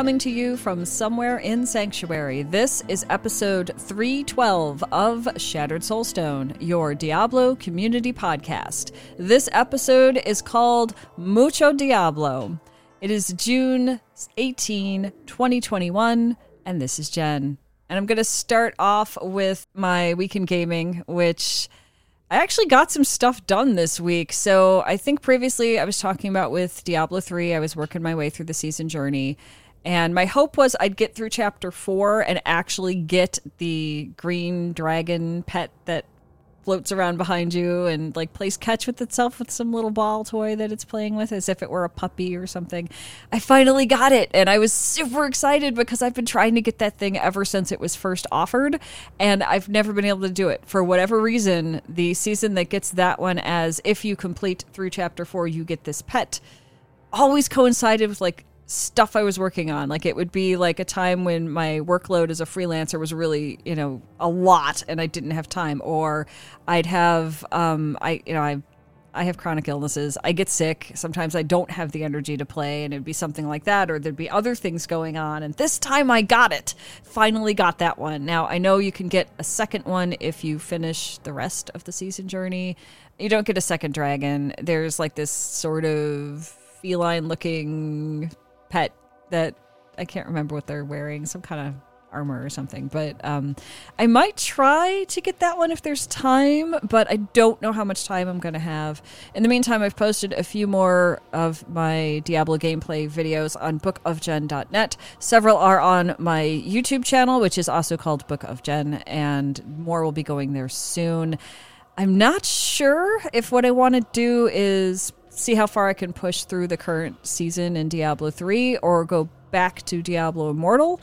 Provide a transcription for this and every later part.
Coming to you from somewhere in Sanctuary, this is episode 312 of Shattered Soulstone, your Diablo community podcast. This episode is called Mucho Diablo. It is June 18, 2021, and this is Jen. And I'm going to start off with my weekend gaming, which I actually got some stuff done this week. So I think previously I was talking about with Diablo 3, I was working my way through the season journey. And my hope was I'd get through chapter four and actually get the green dragon pet that floats around behind you and like plays catch with itself with some little ball toy that it's playing with as if it were a puppy or something. I finally got it and I was super excited because I've been trying to get that thing ever since it was first offered and I've never been able to do it. For whatever reason, the season that gets that one as if you complete through chapter 4 you get this pet always coincided with like stuff I was working on. Like it would be like a time when my workload as a freelancer was really, you know, a lot and I didn't have time or I'd have um I you know, I I have chronic illnesses. I get sick. Sometimes I don't have the energy to play, and it'd be something like that, or there'd be other things going on. And this time I got it. Finally got that one. Now, I know you can get a second one if you finish the rest of the season journey. You don't get a second dragon. There's like this sort of feline looking pet that I can't remember what they're wearing, some kind of armor or something. But um, I might try to get that one if there's time, but I don't know how much time I'm going to have. In the meantime, I've posted a few more of my Diablo gameplay videos on bookofjen.net. Several are on my YouTube channel, which is also called Book of Jen, and more will be going there soon. I'm not sure if what I want to do is see how far I can push through the current season in Diablo 3 or go back to Diablo Immortal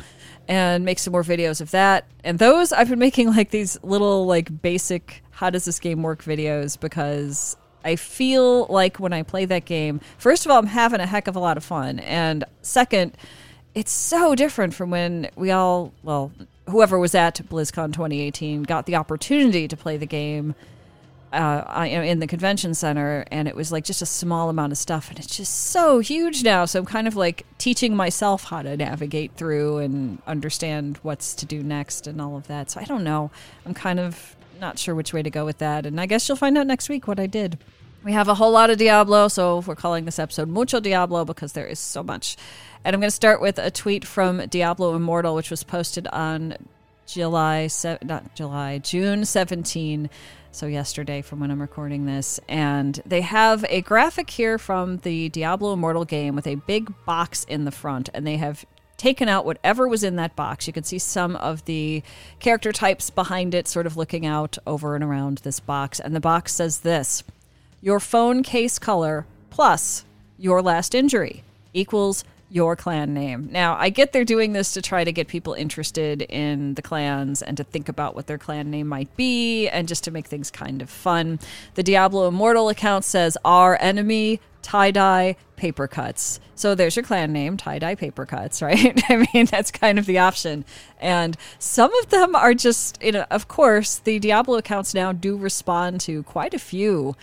and make some more videos of that. And those I've been making like these little like basic how does this game work videos because I feel like when I play that game, first of all, I'm having a heck of a lot of fun. And second, it's so different from when we all, well, whoever was at BlizzCon 2018 got the opportunity to play the game uh, in the convention center, and it was like just a small amount of stuff, and it's just so huge now. So I'm kind of like teaching myself how to navigate through and understand what's to do next and all of that. So I don't know. I'm kind of not sure which way to go with that, and I guess you'll find out next week what I did. We have a whole lot of Diablo, so we're calling this episode Mucho Diablo because there is so much. And I'm going to start with a tweet from Diablo Immortal, which was posted on July, se- not July, June 17 so yesterday from when I'm recording this. And they have a graphic here from the Diablo Immortal game with a big box in the front, and they have taken out whatever was in that box. You can see some of the character types behind it, sort of looking out over and around this box. And the box says this Your phone case color plus your last injury equals your clan name. Now, I get they're doing this to try to get people interested in the clans and to think about what their clan name might be and just to make things kind of fun. The Diablo Immortal account says our enemy tie dye paper cuts. So there's your clan name, tie dye paper cuts, right? I mean, that's kind of the option. And some of them are just, you know, of course, the Diablo accounts now do respond to quite a few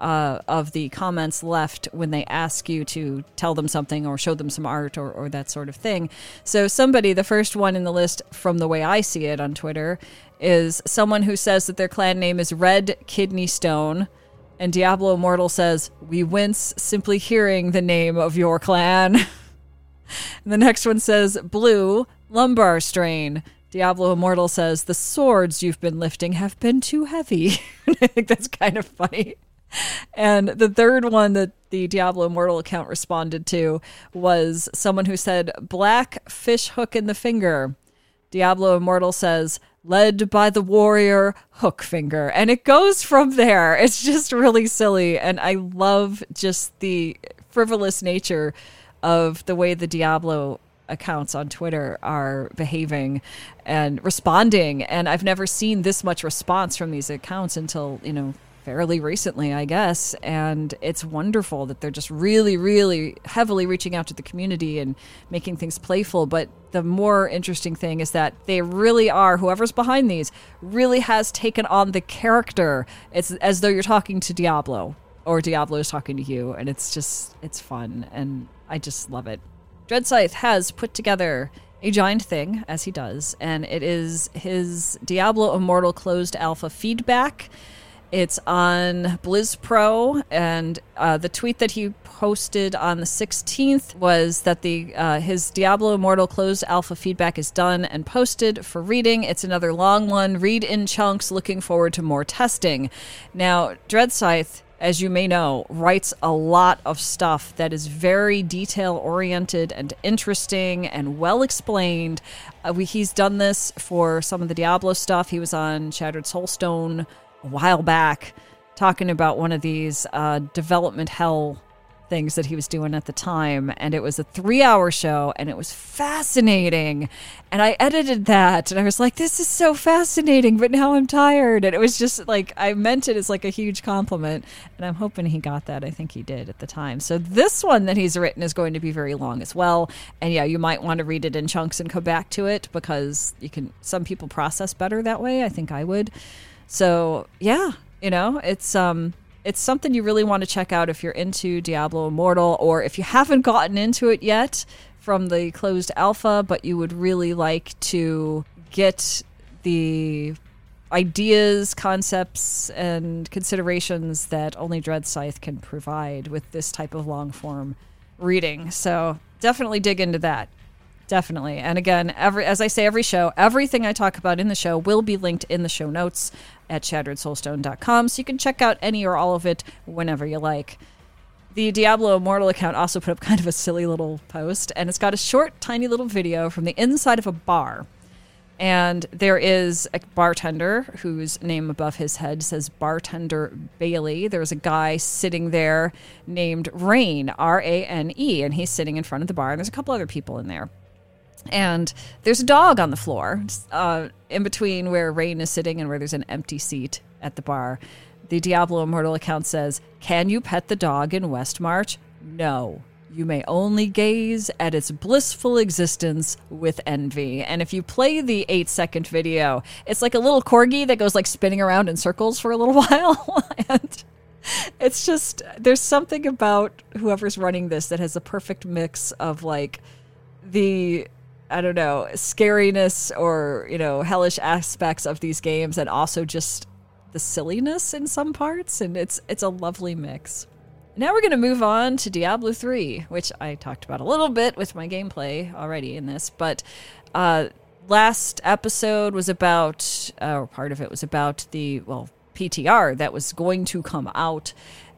uh, of the comments left when they ask you to tell them something or show them some art or, or that sort of thing. So, somebody, the first one in the list from the way I see it on Twitter, is someone who says that their clan name is Red Kidney Stone. And Diablo Immortal says, We wince simply hearing the name of your clan. the next one says, Blue Lumbar Strain. Diablo Immortal says, The swords you've been lifting have been too heavy. I think that's kind of funny. And the third one that the Diablo Immortal account responded to was someone who said, Black fish hook in the finger. Diablo Immortal says, led by the warrior hook finger. And it goes from there. It's just really silly. And I love just the frivolous nature of the way the Diablo accounts on Twitter are behaving and responding. And I've never seen this much response from these accounts until, you know, fairly recently, I guess. And it's wonderful that they're just really, really heavily reaching out to the community and making things playful. But the more interesting thing is that they really are, whoever's behind these, really has taken on the character. It's as though you're talking to Diablo or Diablo is talking to you. And it's just, it's fun. And I just love it. Dreadscythe has put together a giant thing, as he does, and it is his Diablo Immortal closed alpha feedback. It's on Blizz Pro, and uh, the tweet that he posted on the 16th was that the uh, his Diablo Immortal closed alpha feedback is done and posted for reading. It's another long one. Read in chunks. Looking forward to more testing. Now, Dreadscythe as you may know, writes a lot of stuff that is very detail oriented and interesting and well explained. Uh, we, he's done this for some of the Diablo stuff. He was on Shattered Soulstone a while back talking about one of these uh, development hell things that he was doing at the time. And it was a 3 hour show and it was fascinating. And I edited that and I was like this is so fascinating but now I'm tired. And it was just like I meant it as like a huge compliment and I'm hoping he got that. I think he did at the time. So this one that he's written is going to be very long as well. And yeah you might want to read it in chunks and come back to it because you can some people process better that way. I think I would so yeah, you know, it's um it's something you really want to check out if you're into Diablo Immortal or if you haven't gotten into it yet from the closed alpha, but you would really like to get the ideas, concepts, and considerations that only Dread Scythe can provide with this type of long form reading. So definitely dig into that. Definitely. And again, every as I say every show, everything I talk about in the show will be linked in the show notes at shatteredsoulstone.com so you can check out any or all of it whenever you like. The Diablo Immortal account also put up kind of a silly little post, and it's got a short, tiny little video from the inside of a bar. And there is a bartender whose name above his head says Bartender Bailey. There's a guy sitting there named Rain, R A N E, and he's sitting in front of the bar, and there's a couple other people in there and there's a dog on the floor uh, in between where Rain is sitting and where there's an empty seat at the bar. The Diablo Immortal account says, Can you pet the dog in Westmarch? No. You may only gaze at its blissful existence with envy. And if you play the eight second video, it's like a little corgi that goes like spinning around in circles for a little while. and it's just, there's something about whoever's running this that has a perfect mix of like the I don't know, scariness or, you know, hellish aspects of these games and also just the silliness in some parts and it's it's a lovely mix. Now we're going to move on to Diablo 3, which I talked about a little bit with my gameplay already in this, but uh, last episode was about, uh, or part of it was about the, well, PTR that was going to come out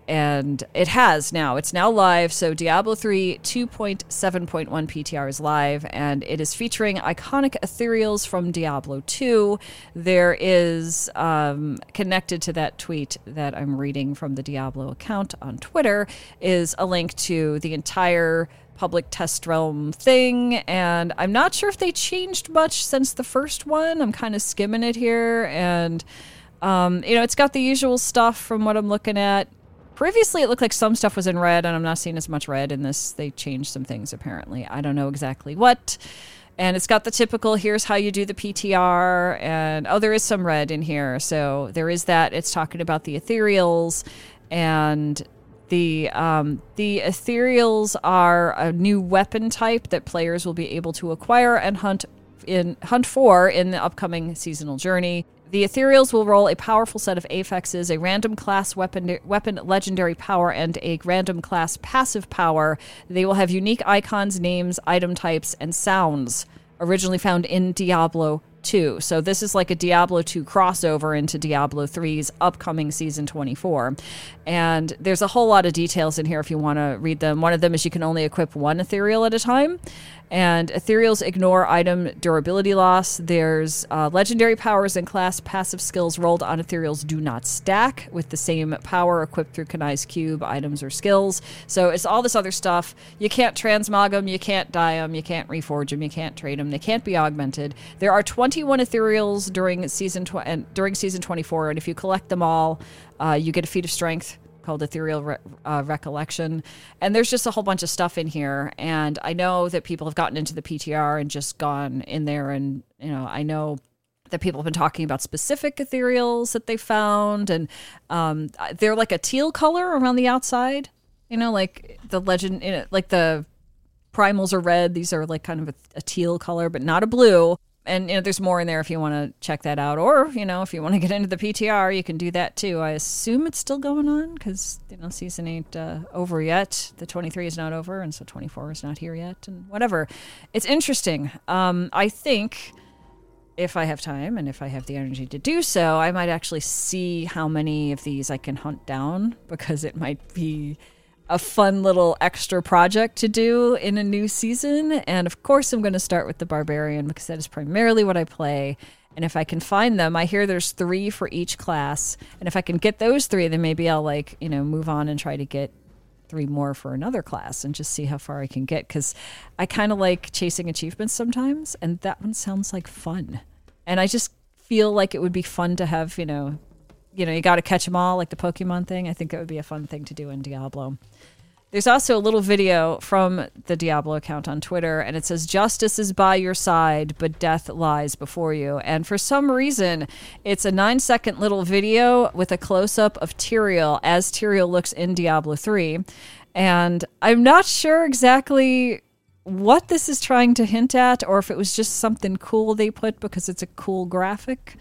and it has now. It's now live. So Diablo 3 2.7.1 PTR is live, and it is featuring iconic ethereals from Diablo 2. There is um, connected to that tweet that I'm reading from the Diablo account on Twitter is a link to the entire public test realm thing and i'm not sure if they changed much since the first one i'm kind of skimming it here and um, you know it's got the usual stuff from what i'm looking at Previously, it looked like some stuff was in red, and I'm not seeing as much red in this. They changed some things apparently. I don't know exactly what. And it's got the typical here's how you do the PTR, and oh, there is some red in here. So there is that. It's talking about the ethereals, and the um, the ethereals are a new weapon type that players will be able to acquire and hunt in hunt for in the upcoming seasonal journey. The Ethereals will roll a powerful set of affixes, a random class weapon, weapon legendary power, and a random class passive power. They will have unique icons, names, item types, and sounds originally found in Diablo 2. So this is like a Diablo 2 crossover into Diablo 3's upcoming season 24. And there's a whole lot of details in here if you want to read them. One of them is you can only equip one ethereal at a time. And ethereals ignore item durability loss. There's uh, legendary powers and class passive skills rolled on ethereals do not stack with the same power equipped through Kanai's cube items or skills. So it's all this other stuff. You can't transmog them, you can't dye them, you can't reforge them, you can't trade them. They can't be augmented. There are 21 ethereals during season tw- and during season 24, and if you collect them all, uh, you get a feat of strength called Ethereal Re- uh, Recollection. And there's just a whole bunch of stuff in here. And I know that people have gotten into the PTR and just gone in there. And, you know, I know that people have been talking about specific ethereals that they found. And um, they're like a teal color around the outside, you know, like the legend, like the primals are red. These are like kind of a, a teal color, but not a blue and you know there's more in there if you want to check that out. Or you know if you want to get into the ptr you can do that too. I assume it's still going on because you know season ain't uh, over yet. The 23 is not over and so 24 is not here yet and whatever. It's interesting. Um, i think if i have time and if i have the energy to do so i might actually see how many of these i can hunt down because it might be a fun little extra project to do in a new season. And of course, I'm going to start with the Barbarian because that is primarily what I play. And if I can find them, I hear there's three for each class. And if I can get those three, then maybe I'll like, you know, move on and try to get three more for another class and just see how far I can get. Cause I kind of like chasing achievements sometimes. And that one sounds like fun. And I just feel like it would be fun to have, you know, you know, you got to catch them all like the Pokemon thing. I think it would be a fun thing to do in Diablo. There's also a little video from the Diablo account on Twitter, and it says, Justice is by your side, but death lies before you. And for some reason, it's a nine second little video with a close up of Tyrael as Tyrael looks in Diablo 3. And I'm not sure exactly what this is trying to hint at, or if it was just something cool they put because it's a cool graphic.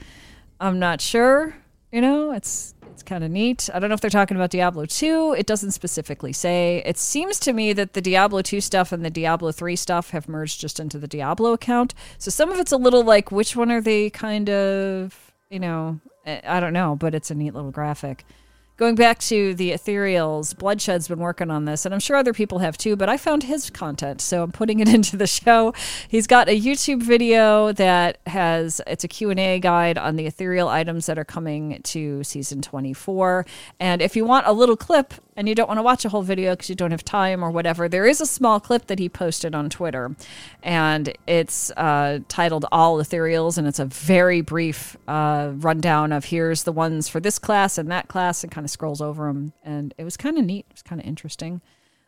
I'm not sure. You know, it's it's kind of neat. I don't know if they're talking about Diablo 2. It doesn't specifically say. It seems to me that the Diablo 2 stuff and the Diablo 3 stuff have merged just into the Diablo account. So some of it's a little like, which one are they kind of, you know, eh, I don't know, but it's a neat little graphic going back to the ethereals, Bluddshed's been working on this, and I'm sure other people have too, but I found his content, so I'm putting it into the show. He's got a YouTube video that has it's a Q&A guide on the ethereal items that are coming to season 24. And if you want a little clip and you don't want to watch a whole video because you don't have time or whatever, there is a small clip that he posted on Twitter, and it's uh, titled "All Ethereals," and it's a very brief uh, rundown of here's the ones for this class and that class, and kind of scrolls over them, and it was kind of neat. It was kind of interesting.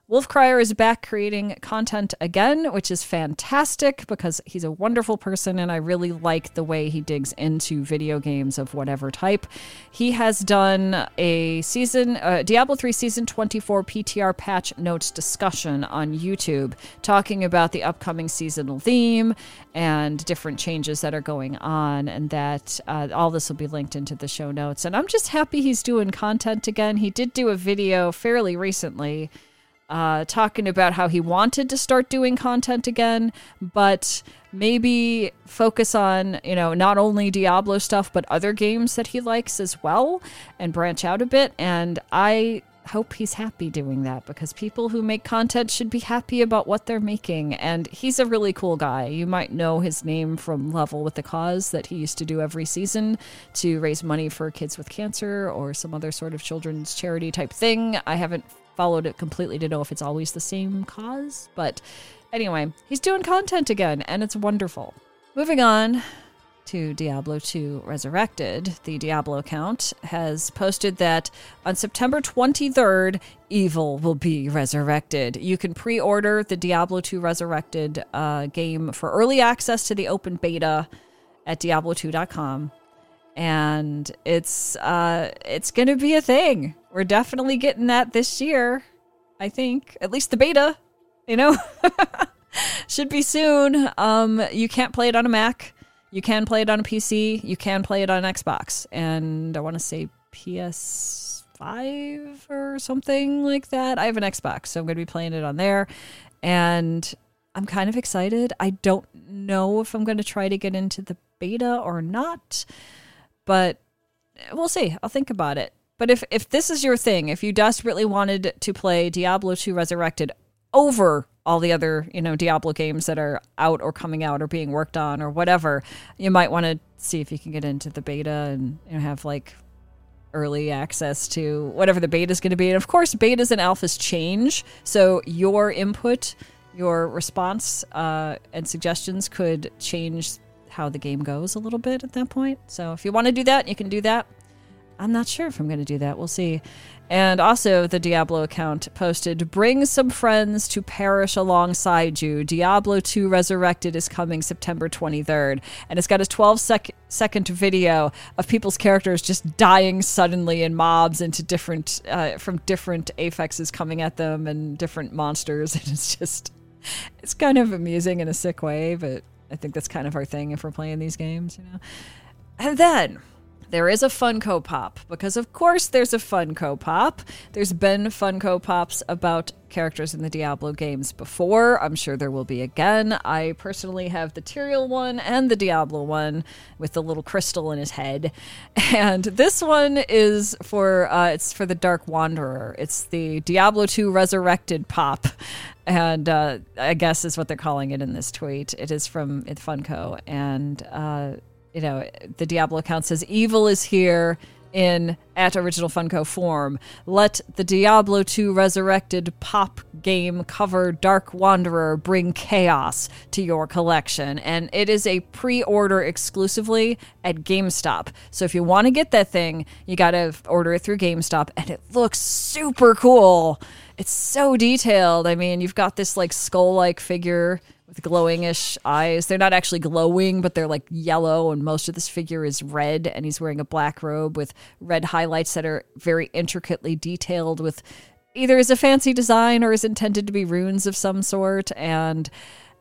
Wolfcrier is back creating content again, which is fantastic because he's a wonderful person and I really like the way he digs into video games of whatever type. He has done a season, uh, Diablo 3 Season 24 PTR patch notes discussion on YouTube, talking about the upcoming seasonal theme and different changes that are going on, and that uh, all this will be linked into the show notes. And I'm just happy he's doing content again. He did do a video fairly recently uh, talking about how he wanted to start doing content again, but maybe focus on, you know, not only Diablo stuff, but other games that he likes as well and branch out a bit. And I hope he's happy doing that because people who make content should be happy about what they're making. And he's a really cool guy. You might know his name from Level with the Cause that he used to do every season to raise money for kids with cancer or some other sort of children's charity type thing. I haven't followed it completely to know if it's always the same cause. But anyway, he's doing content again, and it's wonderful. Moving on to Diablo 2 Resurrected, the Diablo account has posted that on September 23rd, evil will be resurrected. You can pre order the Diablo 2 Resurrected uh, game for early access to the open beta at Diablo2.com. And it's uh, it's gonna be a thing. We're definitely getting that this year. I think at least the beta. You know, should be soon. Um, you can't play it on a Mac. You can play it on a PC. You can play it on Xbox, and I want to say PS5 or something like that. I have an Xbox, so I'm to be playing it on there, and I'm kind of excited. I don't know if I'm to try to get into the beta or not. But we'll see. I'll think about it. But if if this is your thing, if you desperately wanted to play Diablo 2 Resurrected over all the other, you know, Diablo games that are out or coming out or being worked on or whatever, you might want to see if you can get into the beta and you know, have like early access to whatever the beta is going to be. And of course, betas and alphas change, so your input, your response, uh, and suggestions could change how the game goes a little bit at that point. So if you want to do that, you can do that. I'm not sure if I'm going to do that. We'll see. And also, the Diablo account posted Bring some friends to perish alongside you. Diablo 2 Resurrected is coming September 23rd. And it's got a 12 sec- second video of people's characters just dying suddenly in mobs into different, uh, from different affixes coming at them and different monsters. And it's just, it's kind of amusing in a sick way, but I think that's kind of our thing if we're playing these games, you know? And then there is a Funko Pop because, of course, there's a Funko Pop. There's been Funko Pops about characters in the Diablo games before. I'm sure there will be again. I personally have the Tyrael one and the Diablo one with the little crystal in his head, and this one is for uh, it's for the Dark Wanderer. It's the Diablo 2 Resurrected Pop. And uh, I guess is what they're calling it in this tweet. It is from Funko, and uh, you know, the Diablo account says evil is here in at original Funko form. Let the Diablo 2 resurrected pop game cover Dark Wanderer bring chaos to your collection. And it is a pre-order exclusively at GameStop. So if you want to get that thing, you got to order it through GameStop and it looks super cool. It's so detailed. I mean, you've got this like skull-like figure with glowingish eyes. They're not actually glowing, but they're like yellow, and most of this figure is red. And he's wearing a black robe with red highlights that are very intricately detailed with either as a fancy design or is intended to be runes of some sort. And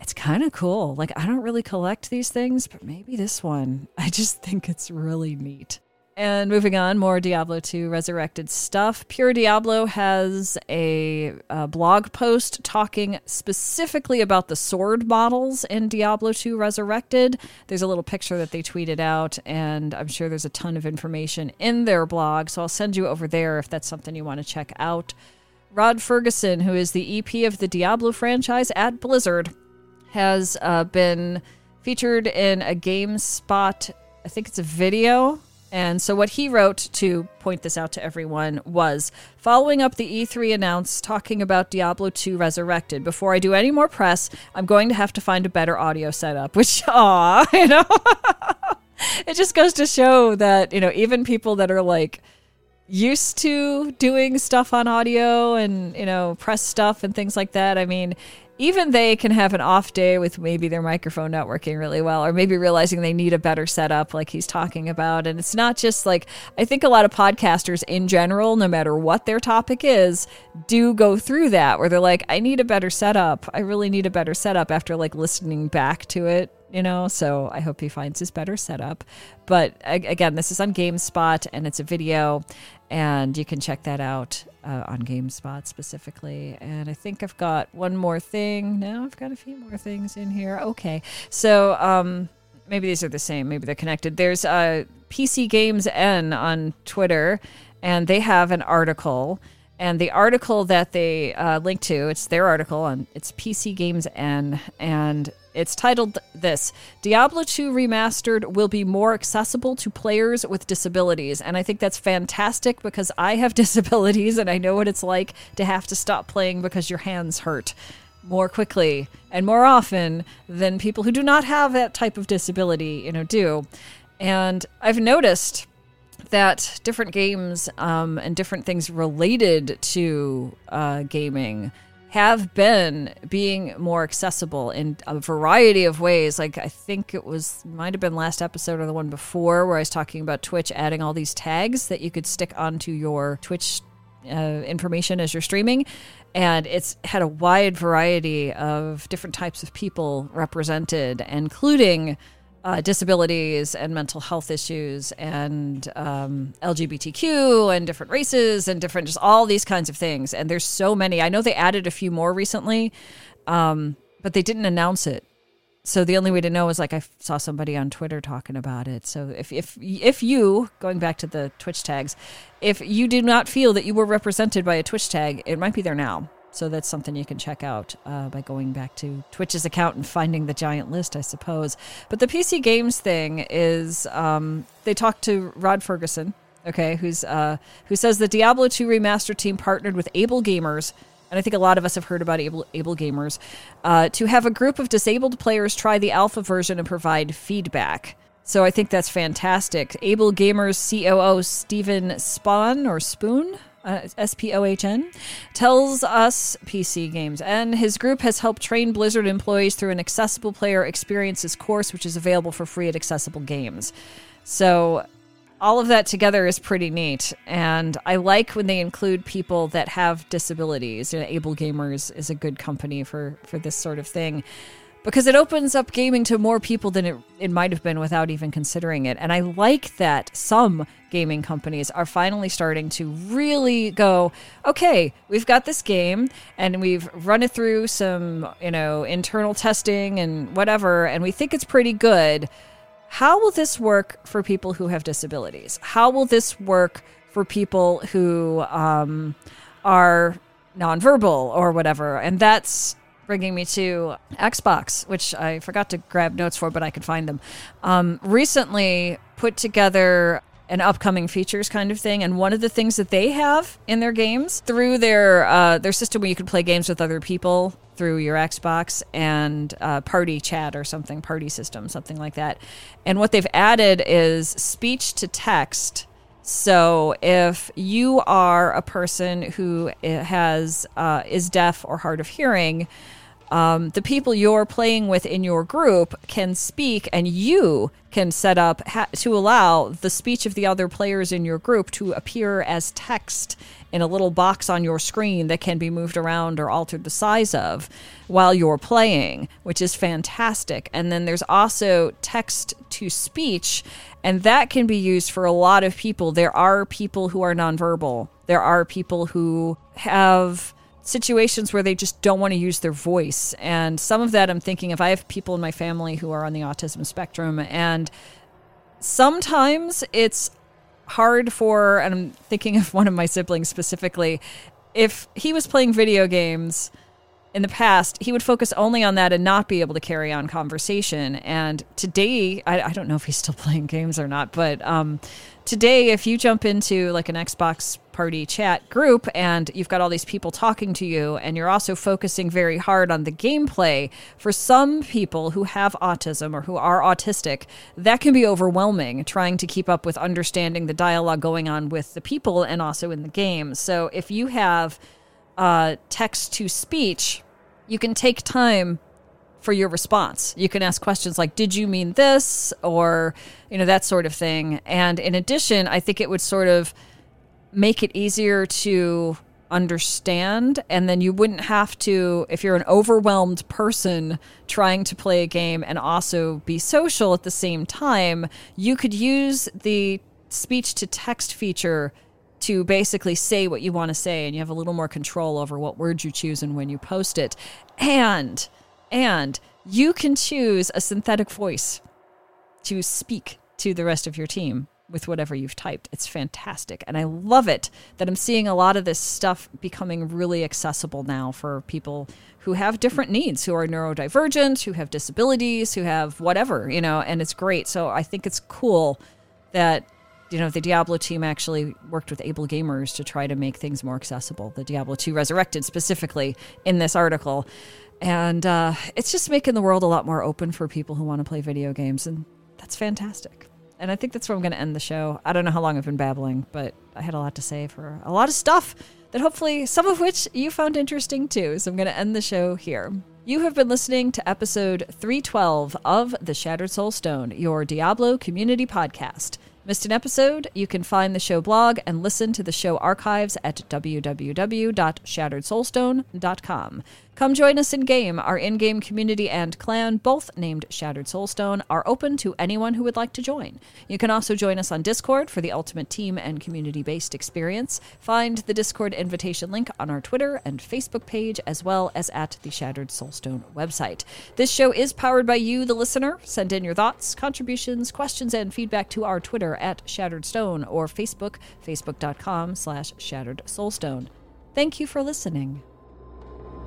it's kind of cool. Like, I don't really collect these things, but maybe this one. I just think it's really neat. And moving on, more Diablo 2 Resurrected stuff. Pure Diablo has a, a, blog post talking specifically about the sword models in Diablo 2 Resurrected. There's a little picture that they tweeted out, and I'm sure there's a ton of information in their blog. So I'll send you over there if that's something you want to check out. Rod Ferguson, who is the EP of the Diablo franchise at Blizzard, has uh, been featured in a GameSpot, I think it's a video and so, what he wrote to point this out to everyone was following up the E3 announce talking about Diablo 2 Resurrected. Before I do any more press, I'm going to have to find a better audio setup, which, aw, you know, it just goes to show that, you know, even people that are like, used to doing stuff on audio and you know press stuff and things like that i mean even they can have an off day with maybe their microphone not working really well or maybe realizing they need a better setup like he's talking about. And it's not just like i think a lot of podcasters in general no matter what their topic is do go through that where they're like i need a better setup. I really need a better setup after like listening back to it you know so i hope he finds his better setup but again this is on gamespot and it's a video and you can check that out uh, on GameSpot specifically. And I think I've got one more thing. Now I've got a few more things in here. Okay, so um, maybe these are the same. Maybe they're connected. There's uh, PCGamesN on Twitter, and they have an article. And the article that they uh, link to, it's their article on it's PCGamesN, and it's titled this Diablo 2 Remastered will be more accessible to players with disabilities. And I think that's fantastic because I have disabilities and I know what it's like to have to stop playing because your hands hurt more quickly and more often than people who do not have that type of disability, you know, do. And I've noticed that different games um, and different things related to uh, gaming have been being more accessible in a variety of ways. Like I think it was might have been last episode or the one before where I was talking about Twitch adding all these tags that you could stick onto your Twitch uh, information as you're streaming. And it's had a wide variety of different types of people represented, including uh, disabilities and mental health issues and um, LGBTQ and different races and different just all these kinds of things. And there's so many. I know they added a few more recently, um, but they didn't announce it so the only way to know is like I saw somebody on Twitter talking about it. So if if if you going back to the Twitch tags, if you do not feel that you were represented by a Twitch tag, it might be there now. So that's something you can check out uh, by going back to Twitch's account and finding the giant list, I suppose. But the PC games thing is um, they talked to Rod Ferguson, okay, who's uh, who says the Diablo 2 remaster team partnered with Able Gamers and I think a lot of us have heard about Able, Able Gamers, uh, to have a group of disabled players try the alpha version and provide feedback. So I think that's fantastic. Able Gamers COO Steven Spahn or Spoon, uh, S P O H N, tells us PC Games. And his group has helped train Blizzard employees through an accessible player experiences course, which is available for free at Accessible Games. So all of that together is pretty neat. And I like when they include people that have disabilities. You know, Able Gamers is a good company for, for this sort of thing because it opens up gaming to more people than it, it might have been without even considering it. And I like that some gaming companies are finally starting to really go, okay, we've got this game and we've run it through some, you know, internal testing and whatever, and we think it's pretty good how will this work for people who have disabilities? How will this work for people who um, are nonverbal or whatever? And that's bringing me to Xbox, which I forgot to grab notes for, but I could find them. Um, recently put together an upcoming features kind of thing. And one of the things that they have in their games through their uh, their system where you can play games with other people through your Xbox and uh, party chat or something, party system, something like that. And what they've added is speech to text. So if you are a person who has uh, is deaf or hard of hearing, um, the people you're playing with in your group can speak, and you can set up ha- to allow the speech of the other players in your group to appear as text in a little box on your screen that can be moved around or altered the size of while you're playing, which is fantastic. And then there's also text to speech, and that can be used for a lot of people. There are people who are nonverbal, there are people who have situations where they just don't want to use their voice. And some of that I'm thinking if I have people in my family who are on the autism spectrum and sometimes it's hard for and I'm thinking of one of my siblings specifically if he was playing video games in the past, he would focus only on that and not be able to carry on conversation. And today, I, I don't know if he's still playing games or not, but um, today, if you jump into like an Xbox party chat group and you've got all these people talking to you, and you're also focusing very hard on the gameplay, for some people who have autism or who are autistic, that can be overwhelming trying to keep up with understanding the dialogue going on with the people and also in the game. So if you have uh, text to speech, you can take time for your response. You can ask questions like, Did you mean this? or, you know, that sort of thing. And in addition, I think it would sort of make it easier to understand. And then you wouldn't have to, if you're an overwhelmed person trying to play a game and also be social at the same time, you could use the speech to text feature to basically say what you want to say and you have a little more control over what words you choose and when you post it. And and you can choose a synthetic voice to speak to the rest of your team with whatever you've typed. It's fantastic. And I love it that I'm seeing a lot of this stuff becoming really accessible now for people who have different needs, who are neurodivergent, who have disabilities, who have whatever, you know, and it's great. So I think it's cool that you know, the Diablo team actually worked with Able Gamers to try to make things more accessible. The Diablo 2 Resurrected specifically in this article. And uh, it's just making the world a lot more open for people who want to play video games. And that's fantastic. And I think that's where I'm going to end the show. I don't know how long I've been babbling, but I had a lot to say for a lot of stuff that hopefully some of which you found interesting too. So I'm going to end the show here. You have been listening to episode 312 of The Shattered Soulstone, your Diablo community podcast. Missed an episode? You can find the show blog and listen to the show archives at www.shatteredsoulstone.com. Come join us in game. Our in game community and clan, both named Shattered Soulstone, are open to anyone who would like to join. You can also join us on Discord for the ultimate team and community based experience. Find the Discord invitation link on our Twitter and Facebook page, as well as at the Shattered Soulstone website. This show is powered by you, the listener. Send in your thoughts, contributions, questions, and feedback to our Twitter at Shattered Stone or Facebook, facebook.com slash Shattered Soulstone. Thank you for listening.